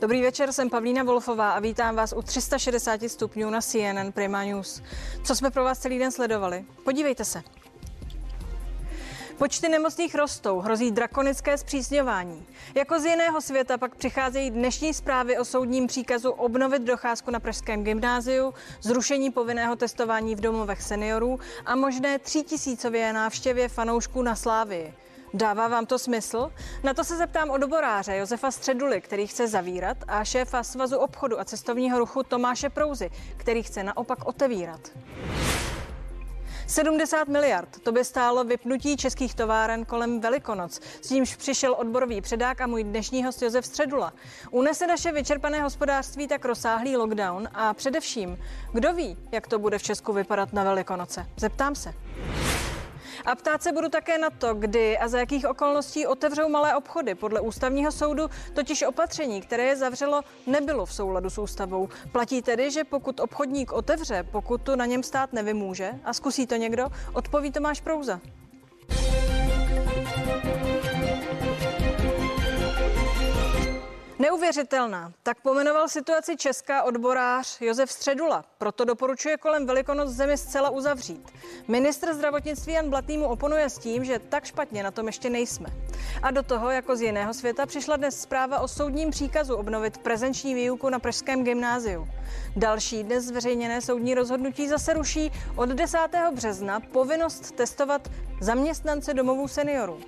Dobrý večer, jsem Pavlína Wolfová a vítám vás u 360 stupňů na CNN Prima News. Co jsme pro vás celý den sledovali? Podívejte se. Počty nemocných rostou, hrozí drakonické zpřísňování. Jako z jiného světa pak přicházejí dnešní zprávy o soudním příkazu obnovit docházku na Pražském gymnáziu, zrušení povinného testování v domovech seniorů a možné třítisícové návštěvě fanoušků na Slávii. Dává vám to smysl? Na to se zeptám odboráře Josefa Středuly, který chce zavírat, a šéfa Svazu obchodu a cestovního ruchu Tomáše Prouzy, který chce naopak otevírat. 70 miliard. To by stálo vypnutí českých továren kolem Velikonoc. S nímž přišel odborový předák a můj dnešní host Josef Středula. Unese naše vyčerpané hospodářství tak rozsáhlý lockdown a především, kdo ví, jak to bude v Česku vypadat na Velikonoce? Zeptám se. A ptát se budu také na to, kdy a za jakých okolností otevřou malé obchody. Podle ústavního soudu totiž opatření, které je zavřelo, nebylo v souladu s ústavou. Platí tedy, že pokud obchodník otevře, pokud tu na něm stát nevymůže a zkusí to někdo, odpoví Tomáš Prouza. Neuvěřitelná. Tak pomenoval situaci česká odborář Josef Středula. Proto doporučuje kolem Velikonoc zemi zcela uzavřít. Ministr zdravotnictví Jan Blatný mu oponuje s tím, že tak špatně na tom ještě nejsme. A do toho, jako z jiného světa, přišla dnes zpráva o soudním příkazu obnovit prezenční výuku na Pražském gymnáziu. Další dnes zveřejněné soudní rozhodnutí zase ruší od 10. března povinnost testovat zaměstnance domovů seniorů.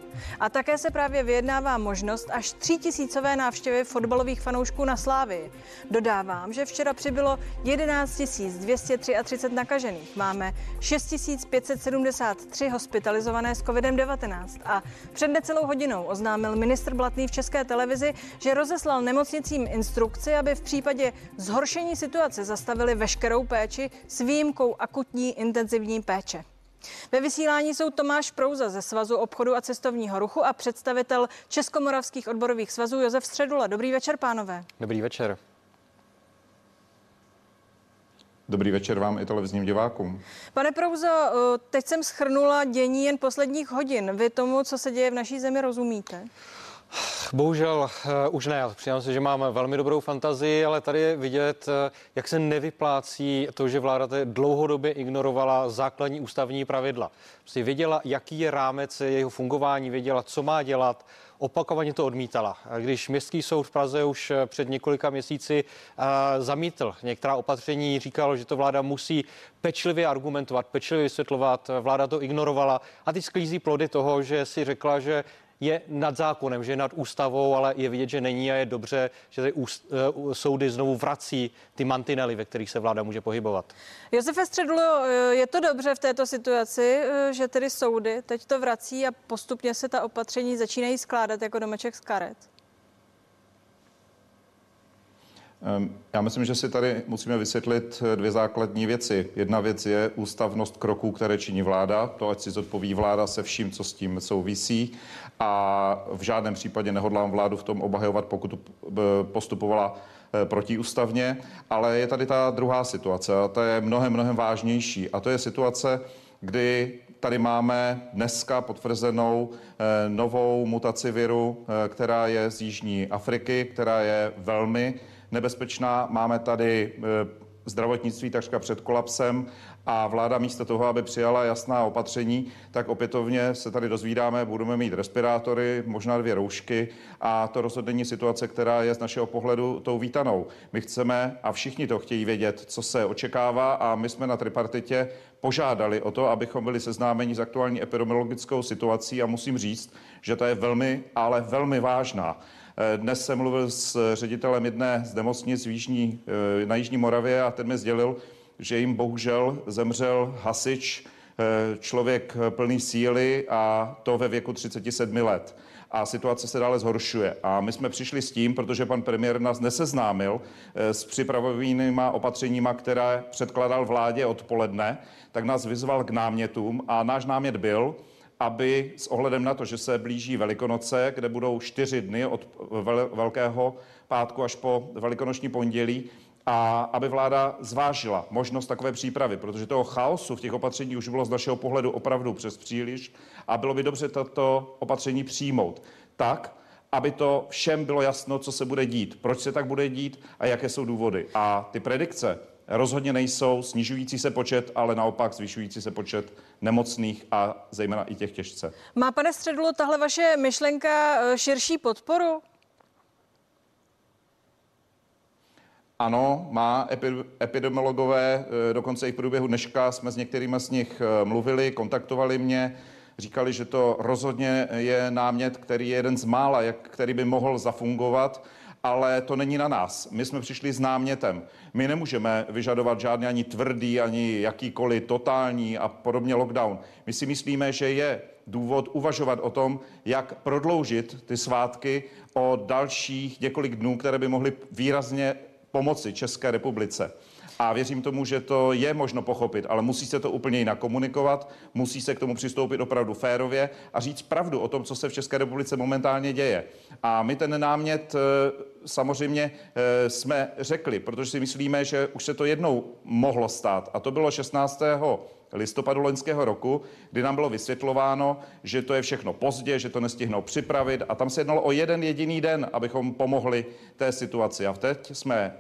A také se právě vyjednává možnost až třítisícové návštěvy fotbalových fanoušků na Slávii. Dodávám, že včera přibylo 11 233 nakažených. Máme 6 573 hospitalizované s COVID-19 a před necelou hodinou oznámil ministr Blatný v České televizi, že rozeslal nemocnicím instrukci, aby v případě zhoršení situace zastavili veškerou péči s výjimkou akutní intenzivní péče. Ve vysílání jsou Tomáš Prouza ze Svazu obchodu a cestovního ruchu a představitel Českomoravských odborových svazů Josef Středula. Dobrý večer, pánové. Dobrý večer. Dobrý večer vám i televizním divákům. Pane Prouzo, teď jsem schrnula dění jen posledních hodin. Vy tomu, co se děje v naší zemi, rozumíte? Bohužel uh, už ne. Přiznám se, že mám velmi dobrou fantazii, ale tady je vidět, uh, jak se nevyplácí to, že vláda dlouhodobě ignorovala základní ústavní pravidla. Prostě věděla, jaký je rámec jeho fungování, věděla, co má dělat, opakovaně to odmítala. Když Městský soud v Praze už eh, před několika měsíci zamítl některá opatření, říkal, že to vláda musí pečlivě argumentovat, pečlivě vysvětlovat, vláda to ignorovala a teď sklízí plody toho, že si řekla, že je nad zákonem, že je nad ústavou, ale je vidět, že není a je dobře, že ty úst, uh, soudy znovu vrací ty mantinely, ve kterých se vláda může pohybovat. Josefe Středulo, eh, je to dobře v této situaci, eh, že tedy soudy teď to vrací a postupně se ta opatření začínají skládat jako domeček z karet? Já myslím, že si tady musíme vysvětlit dvě základní věci. Jedna věc je ústavnost kroků, které činí vláda, to ať si zodpoví vláda se vším, co s tím souvisí. A v žádném případě nehodlám vládu v tom obhajovat, pokud postupovala eh, protiústavně, ale je tady ta druhá situace a ta je mnohem, mnohem vážnější. A to je situace, kdy tady máme dneska potvrzenou eh, novou mutaci viru, eh, která je z Jižní Afriky, která je velmi nebezpečná. Máme tady zdravotnictví takřka před kolapsem a vláda místo toho, aby přijala jasná opatření, tak opětovně se tady dozvídáme, budeme mít respirátory, možná dvě roušky a to rozhodně situace, která je z našeho pohledu tou vítanou. My chceme a všichni to chtějí vědět, co se očekává a my jsme na tripartitě požádali o to, abychom byli seznámeni s aktuální epidemiologickou situací a musím říct, že ta je velmi, ale velmi vážná. Dnes jsem mluvil s ředitelem jedné z nemocnic v Jižní, eh, na Jižní Moravě a ten mi sdělil, že jim bohužel zemřel hasič, eh, člověk plný síly a to ve věku 37 let a situace se dále zhoršuje. A my jsme přišli s tím, protože pan premiér nás neseznámil eh, s připravovanými opatřeníma, které předkládal vládě odpoledne, tak nás vyzval k námětům a náš námět byl, aby s ohledem na to, že se blíží Velikonoce, kde budou čtyři dny od Velkého pátku až po Velikonoční pondělí, a aby vláda zvážila možnost takové přípravy, protože toho chaosu v těch opatření už bylo z našeho pohledu opravdu přes příliš a bylo by dobře tato opatření přijmout tak, aby to všem bylo jasno, co se bude dít, proč se tak bude dít a jaké jsou důvody. A ty predikce rozhodně nejsou snižující se počet, ale naopak zvyšující se počet nemocných a zejména i těch těžce. Má, pane Středulo, tahle vaše myšlenka eh, širší podporu? Ano, má epidemiologové, eh, dokonce i v průběhu dneška jsme s některými z nich eh, mluvili, kontaktovali mě, říkali, že to rozhodně je námět, který je jeden z mála, jak, který by mohl zafungovat, ale to není na nás. My jsme přišli s námětem. My nemůžeme vyžadovat žádný ani tvrdý, ani jakýkoliv totální a podobně lockdown. My si myslíme, že je důvod uvažovat o tom, jak prodloužit ty svátky o dalších několik dnů, které by mohly výrazně pomoci České republice. A věřím tomu, že to je možno pochopit, ale musí se to úplně jinak komunikovat, musí se k tomu přistoupit opravdu férově a říct pravdu o tom, co se v České republice momentálně děje. A my ten námět eh, samozřejmě eh, jsme řekli, protože si myslíme, že už se to jednou mohlo stát. A to bylo 16 listopadu loňského roku, kdy nám bylo vysvětlováno, že to je všechno pozdě, že to nestihnou připravit a tam se jednalo o jeden jediný den, abychom pomohli té situaci. A teď jsme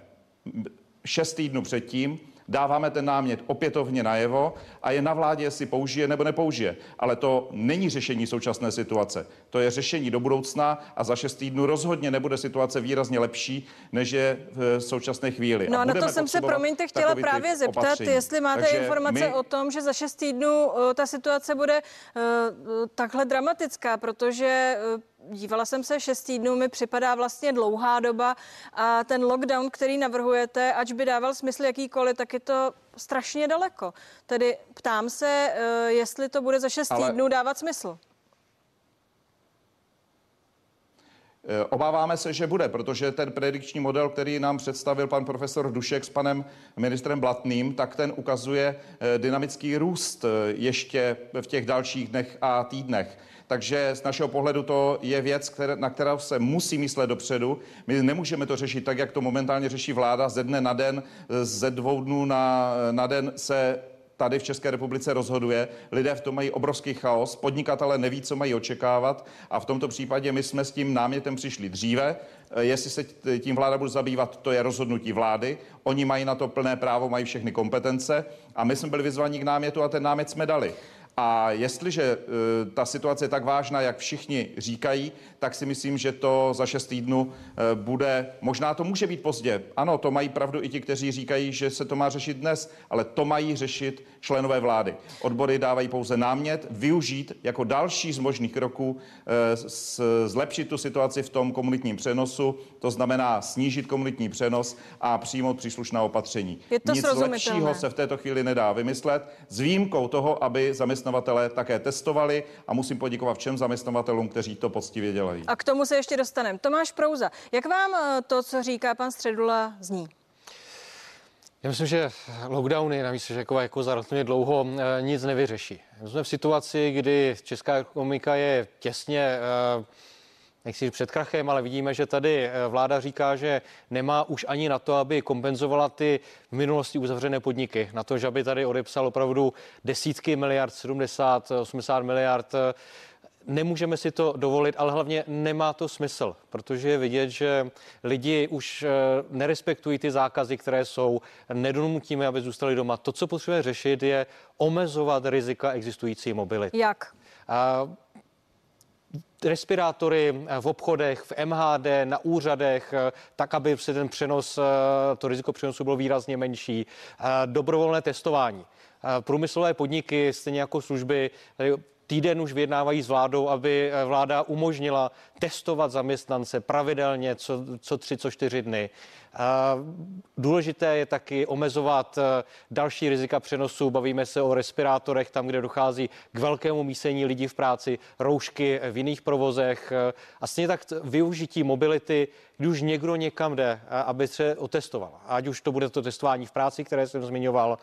šest týdnů předtím, dáváme ten námět opětovně najevo a je na vládě, jestli použije nebo nepoužije. Ale to není řešení současné situace. To je řešení do budoucna a za šest týdnů rozhodně nebude situace výrazně lepší, než je v současné chvíli. No a, a na to jsem se, promiňte, chtěla právě zeptat, opatření. jestli máte Takže informace my... o tom, že za šest týdnů uh, ta situace bude uh, takhle dramatická, protože uh, dívala jsem se, šest týdnů mi připadá vlastně dlouhá doba a ten lockdown, který navrhujete, ač by dával smysl jakýkoliv, tak je to strašně daleko. Tedy ptám se, eh, jestli to bude za šest Ale... týdnů dávat smysl. Eh, obáváme se, že bude, protože ten predikční model, který nám představil pan profesor Dušek s panem ministrem Blatným, tak ten ukazuje eh, dynamický růst ještě v těch dalších dnech a týdnech. Takže z našeho pohledu to je věc, na kterou se musí myslet dopředu. My nemůžeme to řešit tak, jak to momentálně řeší vláda. Ze dne na den, ze dvou dnů na, na den se tady v České republice rozhoduje. Lidé v tom mají obrovský chaos, podnikatele neví, co mají očekávat a v tomto případě my jsme s tím námětem přišli dříve. Jestli se tím vláda bude zabývat, to je rozhodnutí vlády. Oni mají na to plné právo, mají všechny kompetence a my jsme byli vyzvaní k námětu a ten námět jsme dali. A jestliže e, ta situace je tak vážná, jak všichni říkají, tak si myslím, že to za šest týdnů e, bude, možná to může být pozdě. Ano, to mají pravdu i ti, kteří říkají, že se to má řešit dnes, ale to mají řešit členové vlády. Odbory dávají pouze námět, využít jako další z možných kroků, e, zlepšit tu situaci v tom komunitním přenosu, to znamená snížit komunitní přenos a přijmout příslušná opatření. Je to Nic lepšího se v této chvíli nedá vymyslet, s výjimkou toho, aby zaměstnanci zaměstnavatele také testovali a musím poděkovat všem zaměstnavatelům, kteří to poctivě dělají. A k tomu se ještě dostaneme. Tomáš Prouza, jak vám eh, to, co říká pan Středula, zní? Já myslím, že lockdowny, navíc, že jako, jako za dlouho eh, nic nevyřeší. Jsme v situaci, kdy česká ekonomika je těsně eh, nechci před krachem, ale vidíme, že tady eh, vláda říká, že nemá už ani na to, aby kompenzovala ty v minulosti uzavřené podniky. Na to, že aby tady odepsal opravdu desítky miliard, 70, 80 miliard. Nemůžeme si to dovolit, ale hlavně nemá to smysl, protože je vidět, že lidi už eh, nerespektují ty zákazy, které jsou, nedonutíme, aby zůstali doma. To, co potřebujeme řešit, je omezovat rizika existující mobility. Jak? Respirátory v obchodech, v MHD, na úřadech, tak, aby se ten přenos, to riziko přenosu bylo výrazně menší. Dobrovolné testování. Průmyslové podniky, stejně jako služby, týden už vyjednávají s vládou, aby vláda umožnila testovat zaměstnance pravidelně co, co tři, co čtyři dny. Důležité je taky omezovat eh, další rizika přenosu. Bavíme se o respirátorech, tam, kde dochází k velkému mísení lidí v práci, roušky v jiných provozech eh, a stejně tak využití mobility, když už někdo někam jde, eh, aby se otestoval. Ať už to bude to testování v práci, které jsem zmiňoval,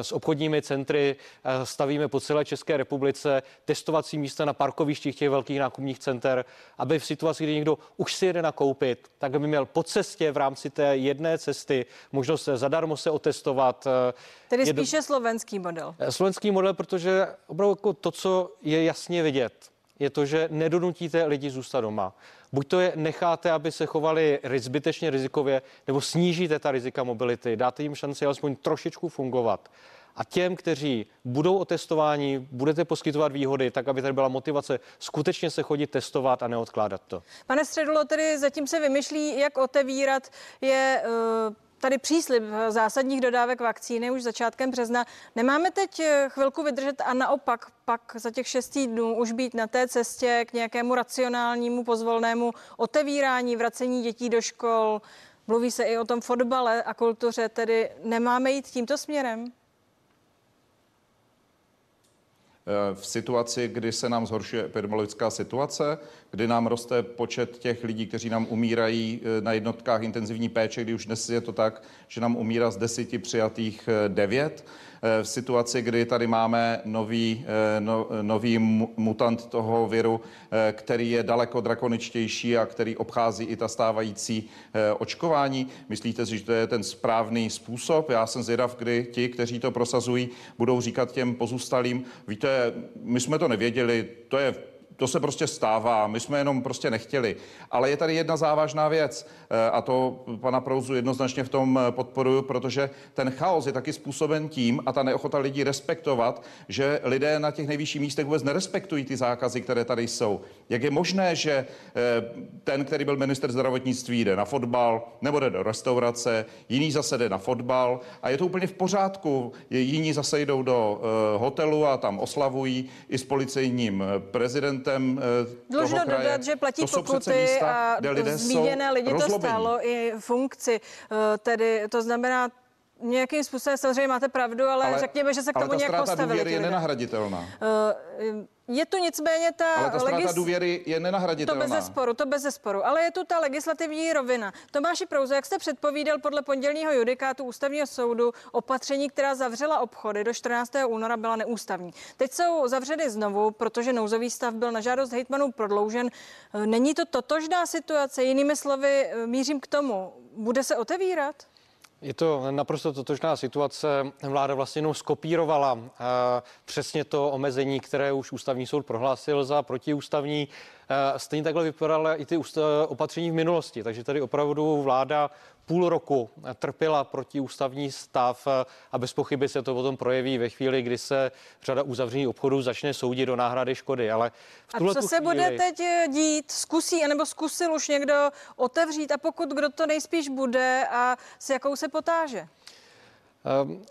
s obchodními centry stavíme po celé České republice testovací místa na parkovištích těch velkých nákupních center, aby v situaci, kdy někdo už si jede nakoupit, tak by měl po cestě v rámci té jedné cesty možnost zadarmo se otestovat. Eh, Tedy je spíše slovenský model. Eh, slovenský model, protože opravdu jako to, co je jasně vidět, je to, že nedonutíte lidi zůstat doma. Buď to je necháte, aby se chovali zbytečně rizikově, nebo snížíte ta rizika mobility, dáte jim šanci alespoň trošičku fungovat. A těm, kteří budou otestováni, budete poskytovat výhody, tak aby tady byla motivace skutečně se chodit testovat a neodkládat to. Pane Středulo, tedy zatím se vymyšlí, jak otevírat je uh tady příslip zásadních dodávek vakcíny už začátkem března. Nemáme teď eh, chvilku vydržet a naopak pak za těch šest týdnů už být na té cestě k nějakému racionálnímu pozvolnému otevírání, vracení dětí do škol. Mluví se i o tom fotbale a kultuře, tedy nemáme jít tímto směrem? V situaci, kdy se nám zhoršuje epidemiologická situace, kdy nám roste počet těch lidí, kteří nám umírají eh, na jednotkách intenzivní péče, kdy už dnes je to tak, že nám umírá z deseti přijatých eh, devět. Eh, v situaci, kdy tady máme nový, no, nový mutant toho viru, který je daleko drakoničtější a který obchází i ta stávající očkování. Myslíte si, že to je ten správný způsob? Já jsem zvědav, kdy ti, kteří to prosazují, budou říkat těm pozůstalým, víte, my jsme to nevěděli, to je to se prostě stává, my jsme jenom prostě nechtěli. Ale je tady jedna závažná věc eh, a to pana Prouzu jednoznačně v tom eh, podporuju, protože ten chaos je taky způsoben tím a ta neochota lidí respektovat, že lidé na těch nejvyšších místech vůbec nerespektují ty zákazy, které tady jsou. Jak je možné, že eh, ten, který byl minister zdravotnictví, jde na fotbal nebo jde do restaurace, jiný zase jde na fotbal a je to úplně v pořádku. Jiní zase jdou do hotelu a tam oslavují i s policejním prezidentem prezidentem eh, Dlužno toho kraje. dodat, že platí to pokuty místa, a zmíněné lidi rozlobení. to stálo i funkci. Eh, tedy to znamená, nějakým způsobem samozřejmě máte pravdu, ale, ale řekněme, že se k tomu nějak postavili. je nenahraditelná. Uh, je tu nicméně ta... Ale ta legis... důvěry je nenahraditelná. To bez zesporu, to bez zesporu. Ale je tu ta legislativní rovina. Tomáši Prouze, jak jste předpovídal podle pondělního judikátu ústavního soudu, opatření, která zavřela obchody do 14. února, byla neústavní. Teď jsou zavřeny znovu, protože nouzový stav byl na žádost hejtmanů prodloužen. Není to totožná situace? Jinými slovy, mířím k tomu. Bude se otevírat? Je to naprosto totožná situace. Vláda vlastně jenom skopírovala eh, přesně to omezení, které už ústavní soud prohlásil za protiústavní. Eh, stejně takhle vypadaly i ty opatření v minulosti, takže tady opravdu vláda půl roku trpěla protiústavní stav a bez pochyby se to potom projeví ve chvíli, kdy se řada uzavření obchodů začne soudit do náhrady škody. Ale v a co se chvíli... bude teď dít? Zkusí, anebo zkusil už někdo otevřít a pokud kdo to nejspíš bude a s jakou se potáže? Um,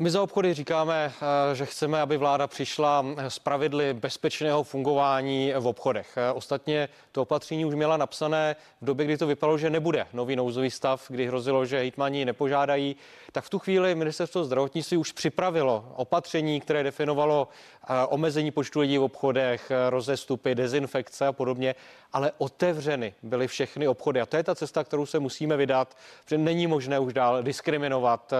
my za obchody říkáme, eh, že chceme, aby vláda přišla s pravidly bezpečného fungování v obchodech. Eh, ostatně to opatření už měla napsané v době, kdy to vypadalo, že nebude nový nouzový stav, kdy hrozilo, že hejtmani nepožádají. Tak v tu chvíli ministerstvo zdravotnictví už připravilo opatření, které definovalo eh, omezení počtu lidí v obchodech, rozestupy, dezinfekce a podobně, ale otevřeny byly všechny obchody. A to je ta cesta, kterou se musíme vydat, protože není možné už dál diskriminovat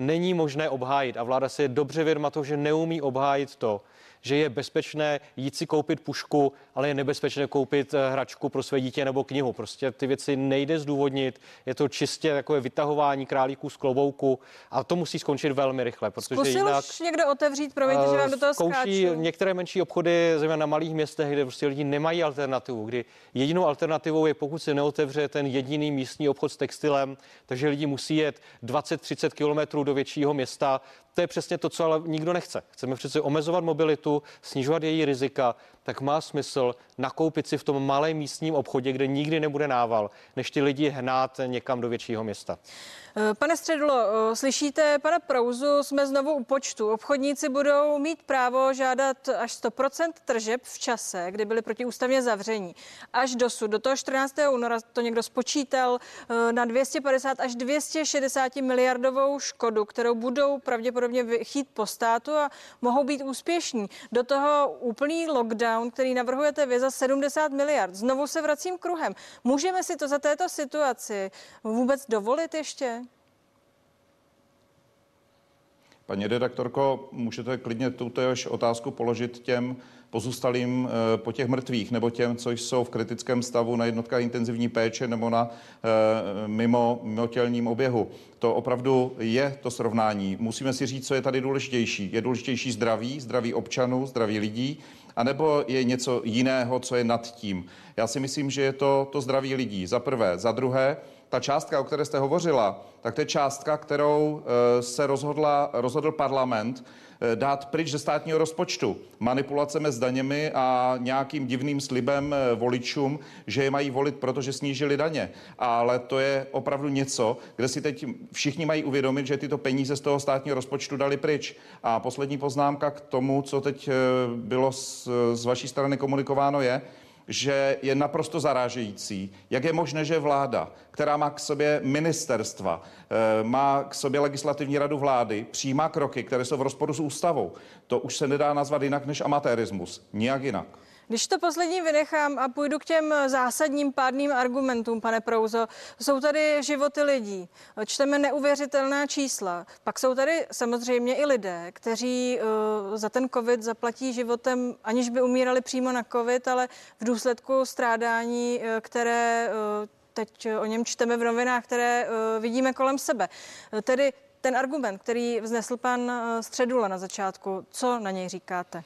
není možné obhájit. A vláda si je dobře vědoma toho, že neumí obhájit to, že je bezpečné jít si koupit pušku, ale je nebezpečné koupit eh, hračku pro své dítě nebo knihu. Prostě ty věci nejde zdůvodnit. Je to čistě takové vytahování králíků z klobouku a to musí skončit velmi rychle. Protože Zkusil jinak, už někdo otevřít, promiňte, že vám do toho zkouší skáču. některé menší obchody, zejména na malých městech, kde prostě lidi nemají alternativu, kdy jedinou alternativou je, pokud se neotevře ten jediný místní obchod s textilem, takže lidi musí jet 20-30 kilometrů do většího města, to je přesně to, co ale nikdo nechce. Chceme přece omezovat mobilitu, snižovat její rizika, tak má smysl nakoupit si v tom malém místním obchodě, kde nikdy nebude nával, než ty lidi hnát někam do většího města. Eh, pane Středlo, eh, slyšíte, pane Prouzu, jsme znovu u počtu. Obchodníci budou mít právo žádat až 100% tržeb v čase, kdy byli protiústavně zavření. Až dosud, do toho 14. února to někdo spočítal eh, na 250 až 260 miliardovou škodu, kterou budou pravděpodobně vychít po státu a mohou být úspěšní. Do toho úplný lockdown, který navrhujete vy za 70 miliard. Znovu se vracím kruhem. Můžeme si to za této situaci vůbec dovolit ještě? Paní redaktorko, můžete klidně tuto otázku položit těm pozůstalým eh, po těch mrtvých nebo těm, co jsou v kritickém stavu na jednotkách intenzivní péče nebo na eh, mimo, mimo tělním oběhu. To opravdu je to srovnání. Musíme si říct, co je tady důležitější. Je důležitější zdraví, zdraví občanů, zdraví lidí anebo je něco jiného, co je nad tím. Já si myslím, že je to to zdraví lidí, za prvé. Za druhé, ta částka, o které jste hovořila, tak to je částka, kterou eh, se rozhodla, rozhodl parlament eh, dát pryč ze státního rozpočtu. Manipulacemi s daněmi a nějakým divným slibem eh, voličům, že je mají volit, protože snížili daně. Ale to je opravdu něco, kde si teď všichni mají uvědomit, že tyto peníze z toho státního rozpočtu dali pryč. A poslední poznámka k tomu, co teď bylo z, z vaší strany komunikováno, je, že je naprosto zarážející, jak je možné, že vláda, která má k sobě ministerstva, eh, má k sobě legislativní radu vlády, přijímá kroky, které jsou v rozporu s ústavou. To už se nedá nazvat jinak než amatérismus. Nijak jinak. Když to poslední vynechám a půjdu k těm zásadním pádným argumentům, pane Prouzo, jsou tady životy lidí, čteme neuvěřitelná čísla, pak jsou tady samozřejmě i lidé, kteří uh, za ten covid zaplatí životem, aniž by umírali přímo na covid, ale v důsledku strádání, uh, které uh, teď o něm čteme v novinách, které vidíme kolem sebe. Tedy ten argument, který vznesl pan Středula na začátku, co na něj říkáte?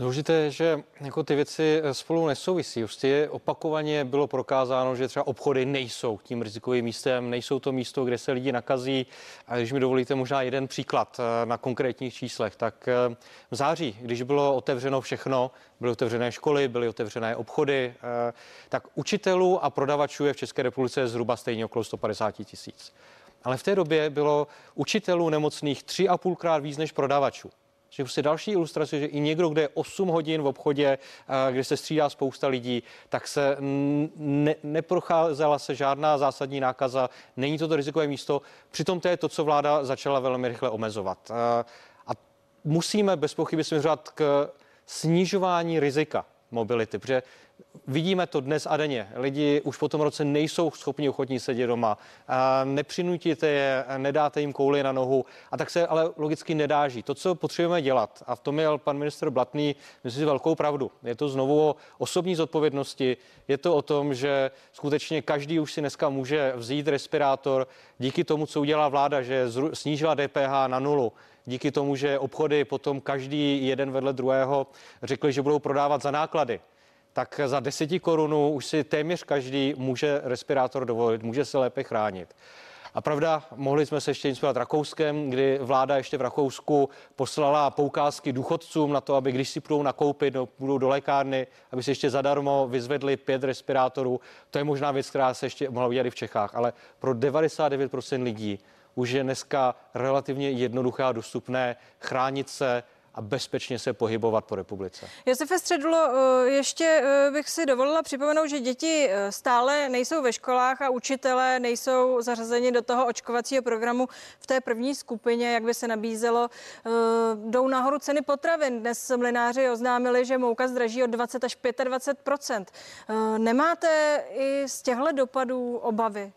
Důležité je, že jako ty věci eh, spolu nesouvisí. Prostě opakovaně bylo prokázáno, že třeba obchody nejsou tím rizikovým místem, nejsou to místo, kde se lidi nakazí. A když mi dovolíte možná jeden příklad eh, na konkrétních číslech, tak eh, v září, když bylo otevřeno všechno, byly otevřené školy, byly otevřené obchody, tak učitelů a prodavačů je v České republice zhruba stejně okolo 150 tisíc. Ale v té době bylo učitelů nemocných tři a půlkrát víc než prodavačů. Že prostě další ilustrace, že i někdo, kde je 8 hodin v obchodě, kde se střídá spousta lidí, tak se ne, neprocházela se žádná zásadní nákaza, není to to rizikové místo. Přitom to je to, co vláda začala velmi rychle omezovat. A musíme bez pochyby směřovat k snižování rizika mobility, protože Vidíme to dnes a denně. Lidi už po tom roce nejsou schopni ochotní sedět doma. Nepřinutíte je, nedáte jim kouli na nohu a tak se ale logicky nedá žít. To, co potřebujeme dělat, a v tom měl pan minister Blatný, myslím si, velkou pravdu. Je to znovu o osobní zodpovědnosti. Je to o tom, že skutečně každý už si dneska může vzít respirátor díky tomu, co udělala vláda, že snížila DPH na nulu díky tomu, že obchody potom každý jeden vedle druhého řekli, že budou prodávat za náklady tak za deseti korunů už si téměř každý může respirátor dovolit, může se lépe chránit. A pravda, mohli jsme se ještě inspirovat Rakouskem, kdy vláda ještě v Rakousku poslala poukázky důchodcům na to, aby když si půjdou nakoupit, no, půjdou do lékárny, aby si ještě zadarmo vyzvedli pět respirátorů. To je možná věc, která se ještě mohla udělat i v Čechách, ale pro 99% lidí už je dneska relativně jednoduché a dostupné chránit se a bezpečně se pohybovat po republice. Josefe Středulo, eh, ještě eh, bych si dovolila připomenout, že děti eh, stále nejsou ve školách a učitelé nejsou zařazeni do toho očkovacího programu v té první skupině, jak by se nabízelo. Jdou nahoru ceny potravin. Dnes mlináři oznámili, že mouka zdraží o 20 až 25% Nemáte i z těchto dopadů obavy?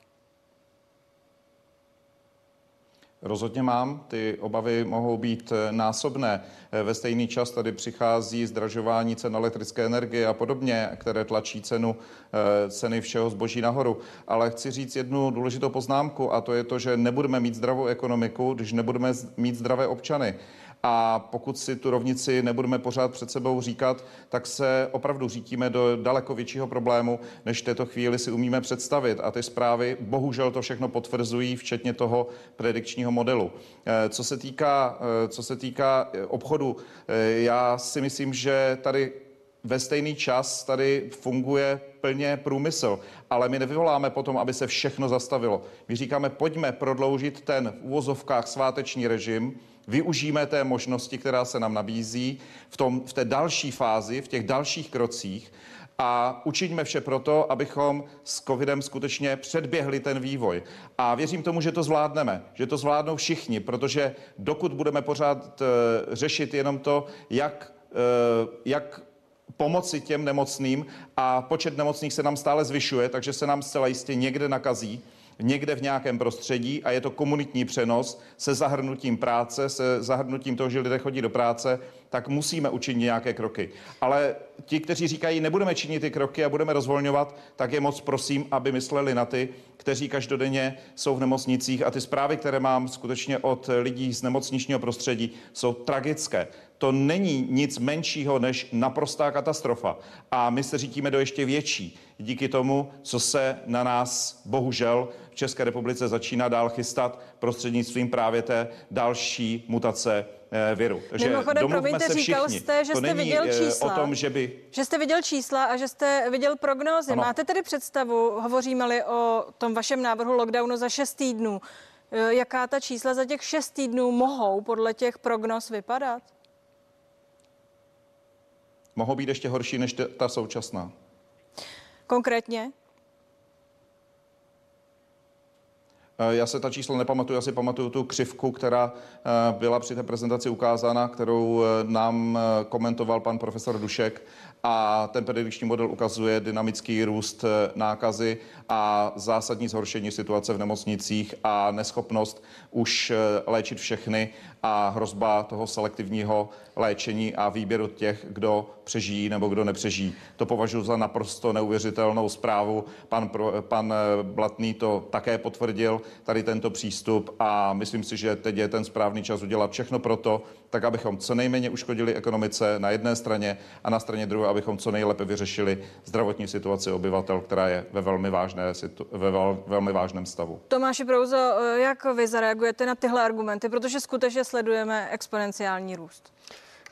Rozhodně mám. Ty obavy mohou být eh, násobné. Eh, ve stejný čas tady přichází zdražování cen elektrické energie a podobně, které tlačí cenu, eh, ceny všeho zboží nahoru. Ale chci říct jednu důležitou poznámku a to je to, že nebudeme mít zdravou ekonomiku, když nebudeme mít zdravé občany. A pokud si tu rovnici nebudeme pořád před sebou říkat, tak se opravdu řítíme do daleko většího problému, než v této chvíli si umíme představit. A ty zprávy bohužel to všechno potvrzují, včetně toho predikčního modelu. Eh, co se týká, eh, co se týká eh, obchodu, já si myslím, že tady ve stejný čas tady funguje plně průmysl, ale my nevyvoláme potom, aby se všechno zastavilo. My říkáme, pojďme prodloužit ten v úvozovkách sváteční režim, využijeme té možnosti, která se nám nabízí v, tom, v té další fázi, v těch dalších krocích a učiňme vše proto, abychom s covidem skutečně předběhli ten vývoj. A věřím tomu, že to zvládneme, že to zvládnou všichni, protože dokud budeme pořád uh, řešit jenom to, jak, uh, jak pomoci těm nemocným a počet nemocných se nám stále zvyšuje, takže se nám zcela jistě někde nakazí, někde v nějakém prostředí a je to komunitní přenos se zahrnutím práce, se zahrnutím toho, že lidé chodí do práce, tak musíme učinit nějaké kroky. Ale ti, kteří říkají, nebudeme činit ty kroky a budeme rozvolňovat, tak je moc prosím, aby mysleli na ty, kteří každodenně jsou v nemocnicích a ty zprávy, které mám skutečně od lidí z nemocničního prostředí, jsou tragické. To není nic menšího než naprostá katastrofa. A my se řítíme do ještě větší díky tomu, co se na nás bohužel v České republice začíná dál chystat prostřednictvím právě té další mutace eh, viru. Takže Mimochodem, promiňte, se říkal jste, že to jste viděl eh, čísla. O tom, že, by... že jste viděl čísla a že jste viděl prognózy. Ano. Máte tedy představu, hovoříme-li o tom vašem návrhu lockdownu za 6 týdnů, eh, jaká ta čísla za těch 6 týdnů mohou podle těch prognóz vypadat? Mohou být ještě horší než ta současná. Konkrétně? Já se ta čísla nepamatuju, já si pamatuju tu křivku, která eh, byla při té prezentaci ukázána, kterou eh, nám komentoval pan profesor Dušek. A ten predikční model ukazuje dynamický růst nákazy a zásadní zhoršení situace v nemocnicích a neschopnost už léčit všechny a hrozba toho selektivního léčení a výběru těch, kdo přežijí nebo kdo nepřežijí. To považuji za naprosto neuvěřitelnou zprávu. Pan, pan Blatný to také potvrdil, tady tento přístup a myslím si, že teď je ten správný čas udělat všechno pro to, tak abychom co nejméně uškodili ekonomice na jedné straně a na straně druhé, abychom co nejlépe vyřešili zdravotní situaci obyvatel, která je ve velmi, vážné, ve velmi vážném stavu. Tomáši Prouzo, jak vy zareagujete na tyhle argumenty, protože skutečně sledujeme exponenciální růst?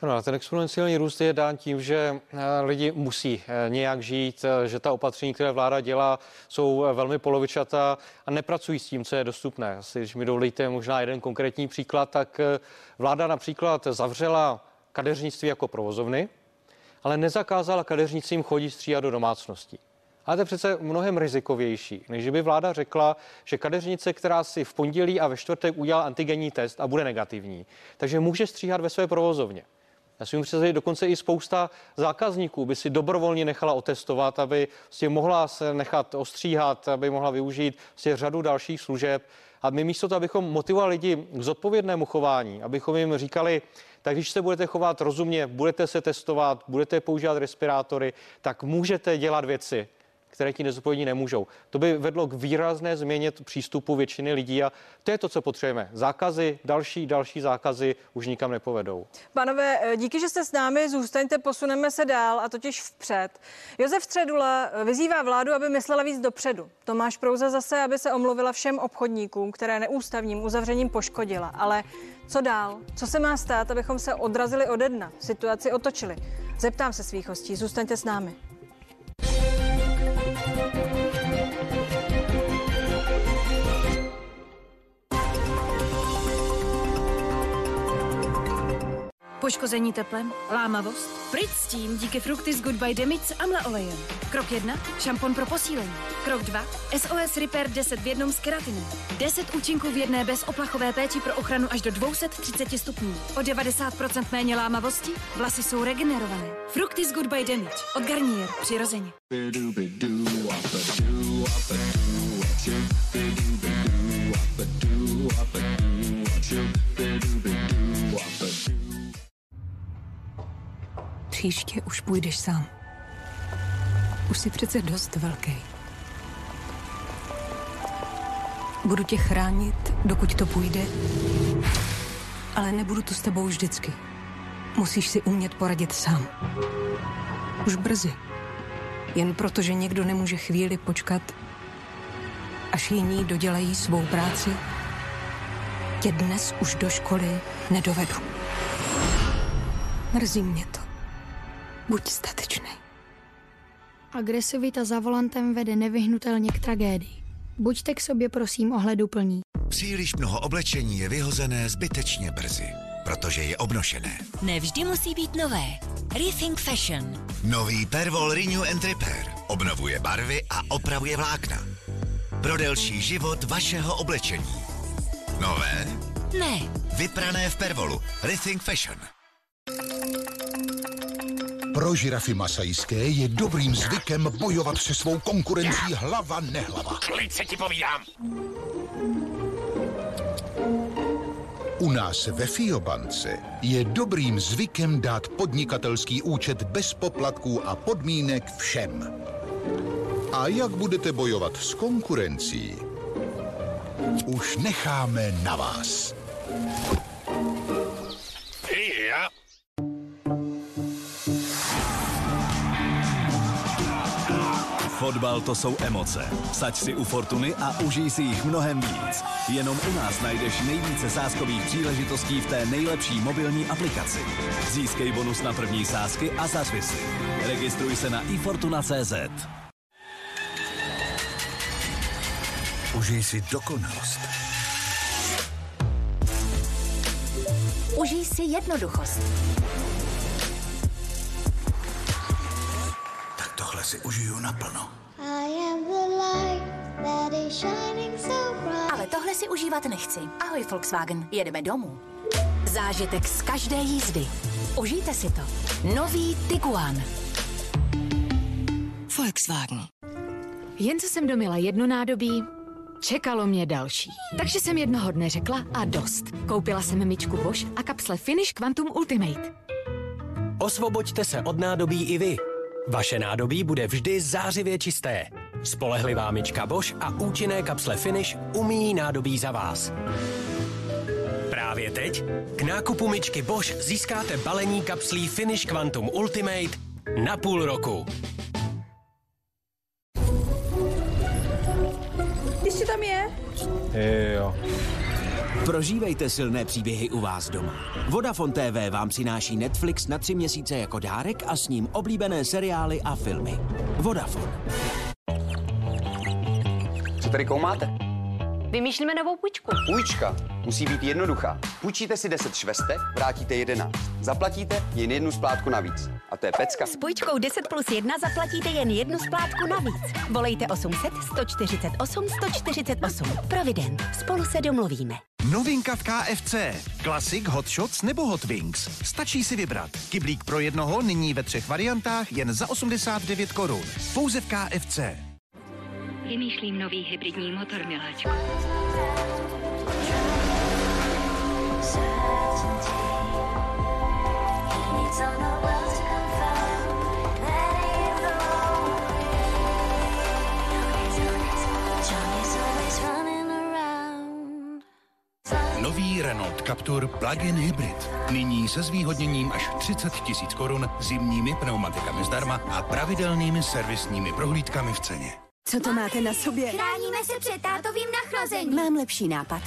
No, ten exponenciální růst je dán tím, že eh, lidi musí eh, nějak žít, eh, že ta opatření, které vláda dělá, jsou velmi polovičatá a nepracují s tím, co je dostupné. Asi, když mi dovolíte možná jeden konkrétní příklad, tak vláda například zavřela kadeřnictví jako provozovny, ale nezakázala kadeřnicím chodit stříhat do domácností. Ale to je přece mnohem rizikovější, než by vláda řekla, že kadeřnice, která si v pondělí a ve čtvrtek udělá antigenní test a bude negativní, takže může stříhat ve své provozovně. Já si myslím, že dokonce i spousta zákazníků by si dobrovolně nechala otestovat, aby si mohla se nechat ostříhat, aby mohla využít si řadu dalších služeb. A my místo toho, abychom motivovali lidi k zodpovědnému chování, abychom jim říkali, tak když se budete chovat rozumně, budete se testovat, budete používat respirátory, tak můžete dělat věci, které ti nezodpovědní nemůžou. To by vedlo k výrazné změně přístupu většiny lidí a to je to, co potřebujeme. Zákazy, další, další zákazy už nikam nepovedou. Panové, eh, díky, že jste s námi, zůstaňte, posuneme se dál a totiž vpřed. Josef Středula eh, vyzývá vládu, aby myslela víc dopředu. Tomáš Prouza zase, aby se omluvila všem obchodníkům, které neústavním uzavřením poškodila. Ale co dál? Co se má stát, abychom se odrazili ode dna, situaci otočili? Zeptám se svých hostí, zůstaňte s námi. Poškození teplem, lámavost? Pryč s tím díky Fructis Goodbye Demit s amla olejem. Krok 1. Šampon pro posílení. Krok 2. SOS Repair 10 v jednom s keratinem. 10 účinků v jedné bez oplachové péči pro ochranu až do 230 stupňů. O 90% méně lámavosti, vlasy jsou regenerované. Fructis Goodbye Demit od Garnier. Přirozeně. Příště už půjdeš sám. Už jsi přece dost velký. Budu tě chránit, dokud to půjde, ale nebudu to s tebou vždycky. Musíš si umět poradit sám. Už brzy. Jen proto, že někdo nemůže chvíli počkat, až jiní dodělají svou práci, tě dnes už do školy nedovedu. Mrzí mě to. Buď statečný. Agresivita za volantem vede nevyhnutelně k tragédii. Buďte k sobě prosím ohleduplní. Příliš mnoho oblečení je vyhozené zbytečně brzy, protože je obnošené. Nevždy musí být nové. Rethink Fashion. Nový Pervol Renew and Repair obnovuje barvy a opravuje vlákna. Pro delší život vašeho oblečení. Nové? Ne. Vyprané v Pervolu. Rethink Fashion. Pro žirafy masajské je dobrým zvykem bojovat se svou konkurencí hlava nehlava. Klid se ti povídám. U nás ve Fiobance je dobrým zvykem dát podnikatelský účet bez poplatků a podmínek všem. A jak budete bojovat s konkurencí? Už necháme na vás. Fotbal to jsou emoce. Saď si u Fortuny a užij si jich mnohem víc. Jenom u nás najdeš nejvíce sázkových příležitostí v té nejlepší mobilní aplikaci. Získej bonus na první sázky a zařvi si. Registruj se na ifortuna.cz. Užij si dokonalost. Užij si jednoduchost. Si užiju naplno. Ale tohle si užívat nechci. Ahoj Volkswagen, jedeme domů. Zážitek z každé jízdy. Užijte si to. Nový Tiguan. Volkswagen. Jen co jsem domila jedno nádobí, čekalo mě další. Takže jsem jednoho dne řekla a dost. Koupila jsem myčku Bosch a kapsle Finish Quantum Ultimate. Osvoboďte se od nádobí i vy. Vaše nádobí bude vždy zářivě čisté. Spolehlivá myčka Bosch a účinné kapsle Finish umíjí nádobí za vás. Právě teď k nákupu myčky Bosch získáte balení kapslí Finish Quantum Ultimate na půl roku. Ještě tam je? Jo. Prožívejte silné příběhy u vás doma. Vodafone TV vám přináší Netflix na tři měsíce jako dárek a s ním oblíbené seriály a filmy. Vodafone. Co tady koumáte? Vymýšlíme novou půjčku. Půjčka musí být jednoduchá. Půjčíte si 10 švestek, vrátíte 11. Zaplatíte jen jednu splátku navíc. A to je pecka. S půjčkou 10 plus 1 zaplatíte jen jednu splátku navíc. Volejte 800 148 148. Provident. Spolu se domluvíme. Novinka v KFC. Classic, Hot Shots nebo Hot Wings. Stačí si vybrat. Kyblík pro jednoho nyní ve třech variantách jen za 89 korun. Pouze v KFC. Vymýšlím nový hybridní motor, miláčku. Nový Renault Captur Plug-in Hybrid. Nyní se zvýhodněním až 30 tisíc korun, zimními pneumatikami zdarma a pravidelnými servisními prohlídkami v ceně. Co to máte na sobě? Chráníme se před tátovým nachlazením. Mám lepší nápad.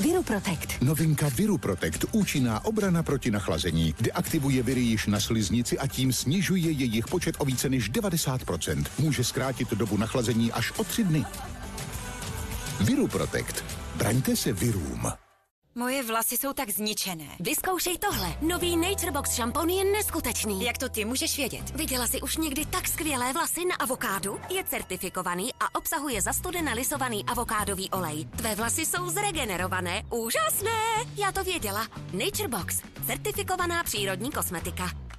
Viruprotect. Novinka Viruprotect, účinná obrana proti nachlazení, deaktivuje viry již na sliznici a tím snižuje jejich počet o více než 90%. Může zkrátit dobu nachlazení až o tři dny. Viruprotect. Braňte se virům. Moje vlasy jsou tak zničené. Vyzkoušej tohle. Nový Naturebox šampon je neskutečný. Jak to ty můžeš vědět? Viděla jsi už někdy tak skvělé vlasy na avokádu? Je certifikovaný a obsahuje zastudeně lisovaný avokádový olej. Tvé vlasy jsou zregenerované. Úžasné! Já to věděla. Naturebox. Certifikovaná přírodní kosmetika.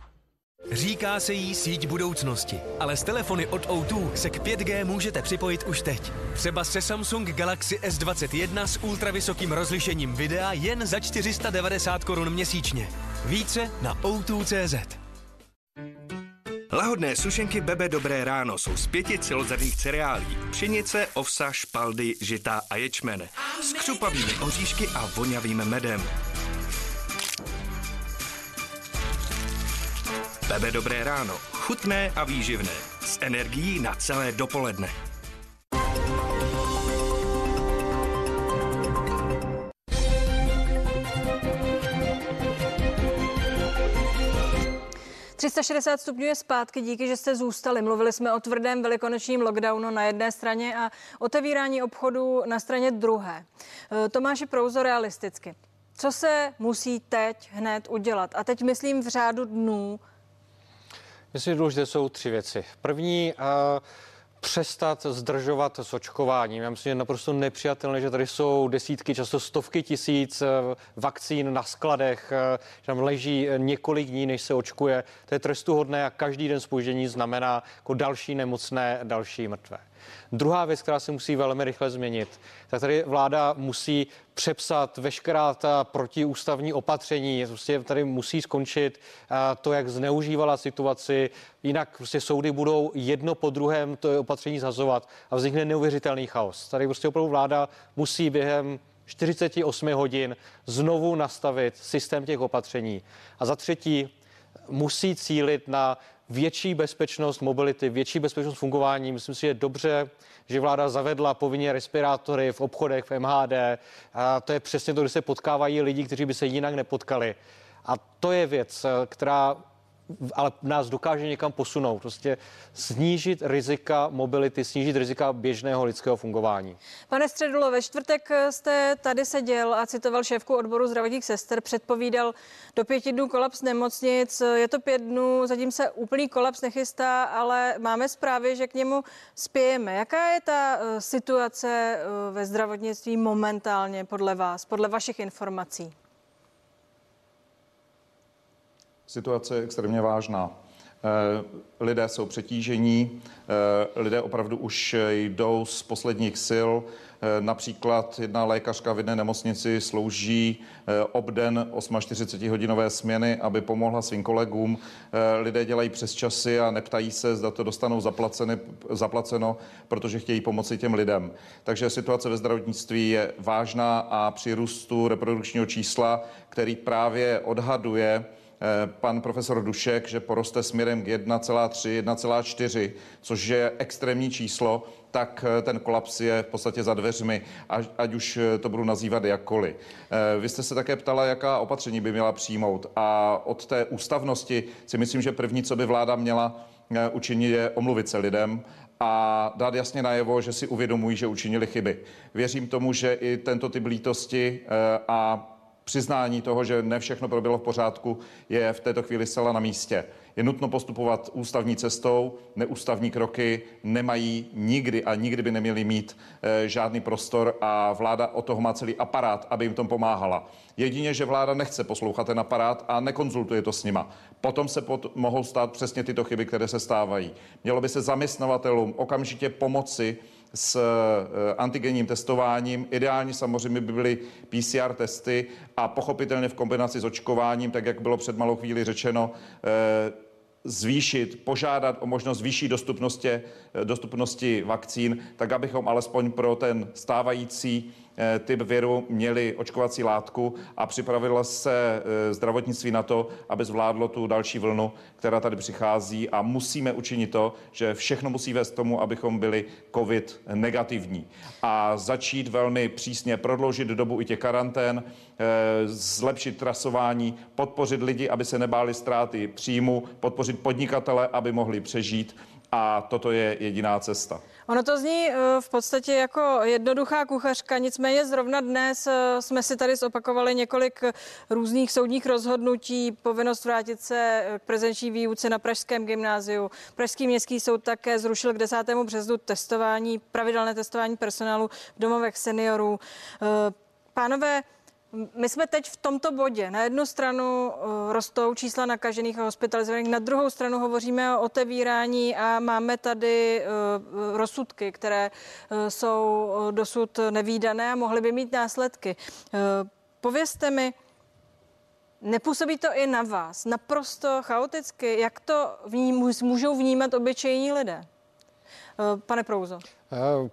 Říká se jí síť budoucnosti, ale s telefony od O2 se k 5G můžete připojit už teď. Třeba se Samsung Galaxy S21 s ultravysokým rozlišením videa jen za 490 korun měsíčně. Více na O2.cz. Lahodné sušenky Bebe Dobré ráno jsou z pěti celozrnných cereálí. Pšenice, ovsa, špaldy, žita a ječmen. S křupavými oříšky a vonavým medem. Bebe Dobré ráno. Chutné a výživné. S energií na celé dopoledne. – 360 stupňů je zpátky, díky, že jste zůstali. Mluvili jsme o tvrdém velikonočním lockdownu na jedné straně a otevírání obchodu na straně druhé. E, Tomáši Prouzo realisticky. Co se musí teď hned udělat? A teď myslím v řádu dnů, Myslím, že důležité jsou tři věci. První, uh, přestat zdržovat s očkováním. Já myslím, že je naprosto nepřijatelné, že tady jsou desítky, často stovky tisíc vakcín na skladech, že tam leží několik dní, než se očkuje. To je trestuhodné a každý den spoždění znamená jako další nemocné, další mrtvé. Druhá věc, která se musí velmi rychle změnit, tak tady vláda musí přepsat veškerá ta protiústavní opatření. Prostě tady musí skončit to, jak zneužívala situaci. Jinak prostě soudy budou jedno po druhém to opatření zhazovat a vznikne neuvěřitelný chaos. Tady prostě opravdu vláda musí během 48 hodin znovu nastavit systém těch opatření. A za třetí musí cílit na větší bezpečnost mobility, větší bezpečnost fungování. Myslím si, že je dobře, že vláda zavedla povinně respirátory v obchodech, v MHD. A to je přesně to, kde se potkávají lidi, kteří by se jinak nepotkali. A to je věc, která ale nás dokáže někam posunout. Prostě snížit rizika mobility, snížit rizika běžného lidského fungování. Pane Středulo, ve čtvrtek jste tady seděl a citoval šéfku odboru zdravotních sester, předpovídal do pěti dnů kolaps nemocnic. Je to pět dnů, zatím se úplný kolaps nechystá, ale máme zprávy, že k němu spějeme. Jaká je ta eh, situace eh, ve zdravotnictví momentálně podle vás, podle vašich informací? Situace je extrémně vážná. Eh, lidé jsou přetížení, eh, lidé opravdu už jdou z posledních sil. Eh, například jedna lékařka v jedné nemocnici slouží obden 48-hodinové směny, aby pomohla svým kolegům. Lidé dělají přes časy a neptají se, zda to dostanou zaplaceny, zaplaceno, protože chtějí pomoci těm lidem. Takže situace ve zdravotnictví je vážná a při růstu reprodukčního čísla, který právě odhaduje, pan profesor Dušek, že poroste směrem k 1,3, 1,4, což je extrémní číslo, tak eh, ten kolaps je v podstatě za dveřmi, ať, ať už eh, to budu nazývat jakkoliv. Vy jste se také ptala, jaká opatření by měla přijmout a od té ústavnosti si myslím, že první, co by vláda měla učinit, je omluvit se lidem a dát jasně najevo, že si uvědomují, že učinili chyby. Věřím tomu, že i tento typ lítosti a přiznání toho, že ne všechno proběhlo v pořádku, je v této chvíli zcela na místě. Je nutno postupovat ústavní cestou, neústavní kroky nemají nikdy a nikdy by neměly mít e, žádný prostor a vláda o toho má celý aparát, aby jim tom pomáhala. Jedině, že vláda nechce poslouchat ten aparát a nekonzultuje to s nima. Potom se pot, mohou stát přesně tyto chyby, které se stávají. Mělo by se zaměstnavatelům okamžitě pomoci s eh, antigenním testováním. Ideální samozřejmě by byly PCR testy a pochopitelně v kombinaci s očkováním, tak jak bylo před malou chvíli řečeno, eh, zvýšit, požádat o možnost vyšší dostupnosti, eh, dostupnosti vakcín, tak abychom alespoň pro ten stávající typ viru měli očkovací látku a připravilo se eh, zdravotnictví na to, aby zvládlo tu další vlnu, která tady přichází. A musíme učinit to, že všechno musí vést tomu, abychom byli COVID negativní. A začít velmi přísně prodloužit dobu i těch karantén, eh, zlepšit trasování, podpořit lidi, aby se nebáli ztráty příjmu, podpořit podnikatele, aby mohli přežít a toto je jediná cesta. Ono to zní eh, v podstatě jako jednoduchá kuchařka, nicméně zrovna dnes eh, jsme si tady zopakovali několik různých soudních rozhodnutí, povinnost vrátit se k prezenční výuce na Pražském gymnáziu. Pražský městský soud také zrušil k 10. březnu testování, pravidelné testování personálu v domovech seniorů. Eh, pánové, my jsme teď v tomto bodě. Na jednu stranu uh, rostou čísla nakažených a hospitalizovaných, na druhou stranu hovoříme o otevírání a máme tady uh, rozsudky, které uh, jsou dosud nevýdané a mohly by mít následky. Povězte mi, nepůsobí to i na vás naprosto chaoticky? Jak to vním, můžou vnímat obyčejní lidé? Pane Prouzo.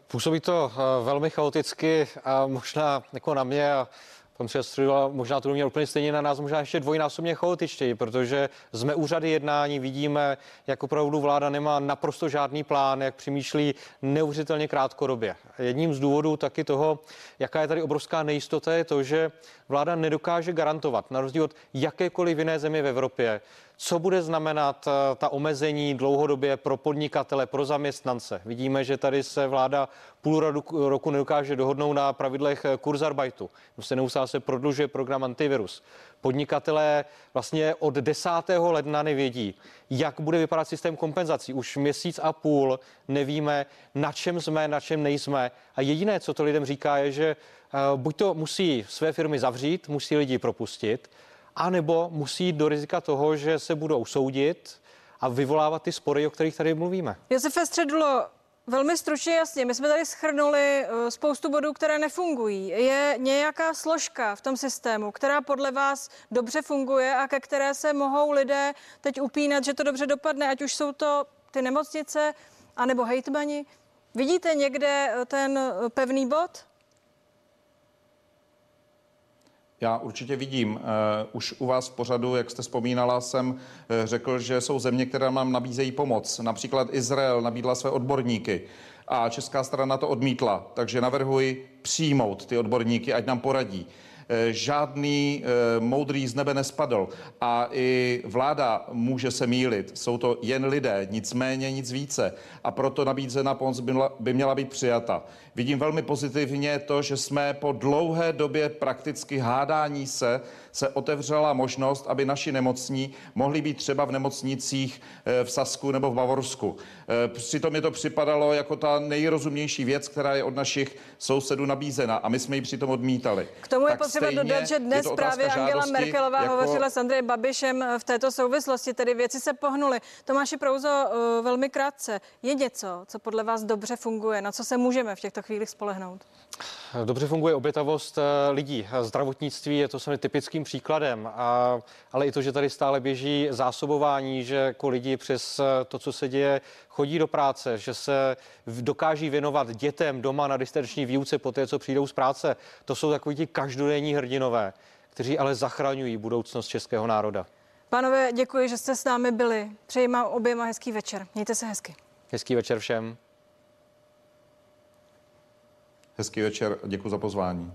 Působí to velmi chaoticky a možná jako na mě a pan předseda možná to měl úplně stejně na nás, možná ještě dvojnásobně chaotičtěji, protože jsme úřady jednání, vidíme, jak opravdu vláda nemá naprosto žádný plán, jak přemýšlí neuvěřitelně krátkodobě. Jedním z důvodů taky toho, jaká je tady obrovská nejistota, je to, že vláda nedokáže garantovat, na rozdíl od jakékoliv jiné země v Evropě, co bude znamenat eh, ta omezení dlouhodobě pro podnikatele, pro zaměstnance? Vidíme, že tady se vláda půl roku nedokáže dohodnout na pravidlech eh, Kurzarbeitu. Se neustále se prodlužuje program antivirus. Podnikatelé vlastně od 10. ledna nevědí, jak bude vypadat systém kompenzací. Už měsíc a půl nevíme, na čem jsme, na čem nejsme. A jediné, co to lidem říká, je, že eh, buď to musí své firmy zavřít, musí lidi propustit, anebo musí jít do rizika toho, že se budou soudit a vyvolávat ty spory, o kterých tady mluvíme. Josefe Středulo, velmi stručně jasně. My jsme tady schrnuli eh, spoustu bodů, které nefungují. Je nějaká složka v tom systému, která podle vás dobře funguje a ke které se mohou lidé teď upínat, že to dobře dopadne, ať už jsou to ty nemocnice, anebo hejtmani. Vidíte někde eh, ten eh, pevný bod? Já určitě vidím. Uh, už u vás v pořadu, jak jste vzpomínala, jsem uh, řekl, že jsou země, které nám nabízejí pomoc. Například Izrael nabídla své odborníky a česká strana to odmítla. Takže navrhuji přijmout ty odborníky, ať nám poradí. Eh, žádný eh, moudrý z nebe nespadl a i vláda může se mílit. Jsou to jen lidé, nicméně nic více. A proto nabízená pomoc by měla, by měla být přijata. Vidím velmi pozitivně to, že jsme po dlouhé době prakticky hádání se se otevřela možnost, aby naši nemocní mohli být třeba v nemocnicích eh, v Sasku nebo v Bavorsku. Přitom mi to připadalo jako ta nejrozumnější věc, která je od našich sousedů nabízena a my jsme ji přitom odmítali. K tomu je tak potřeba dodat, že dnes právě Angela Merkelová jako... hovořila s Andrejem Babišem v této souvislosti, tedy věci se pohnuly. Tomáši Prouzo, eh, velmi krátce, je něco, co podle vás dobře funguje, na co se můžeme v těchto chvílích spolehnout? Dobře funguje obětavost eh, lidí. Zdravotnictví je to sami typickým příkladem, a, ale i to, že tady stále běží zásobování, že jako lidi přes eh, to, co se děje, chodí do práce, že se dokáží věnovat dětem doma na distanční výuce po té, co přijdou z práce. To jsou takový ti každodenní hrdinové, kteří ale zachraňují budoucnost českého národa. Pánové, děkuji, že jste s námi byli. Přeji vám oběma hezký večer. Mějte se hezky. Hezký večer všem. Hezký večer, děkuji za pozvání.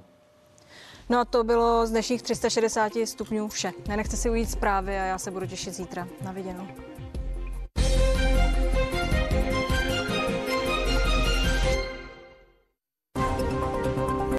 No a to bylo z dnešních 360 stupňů vše. Nenechte si ujít zprávy a já se budu těšit zítra. Na viděnou.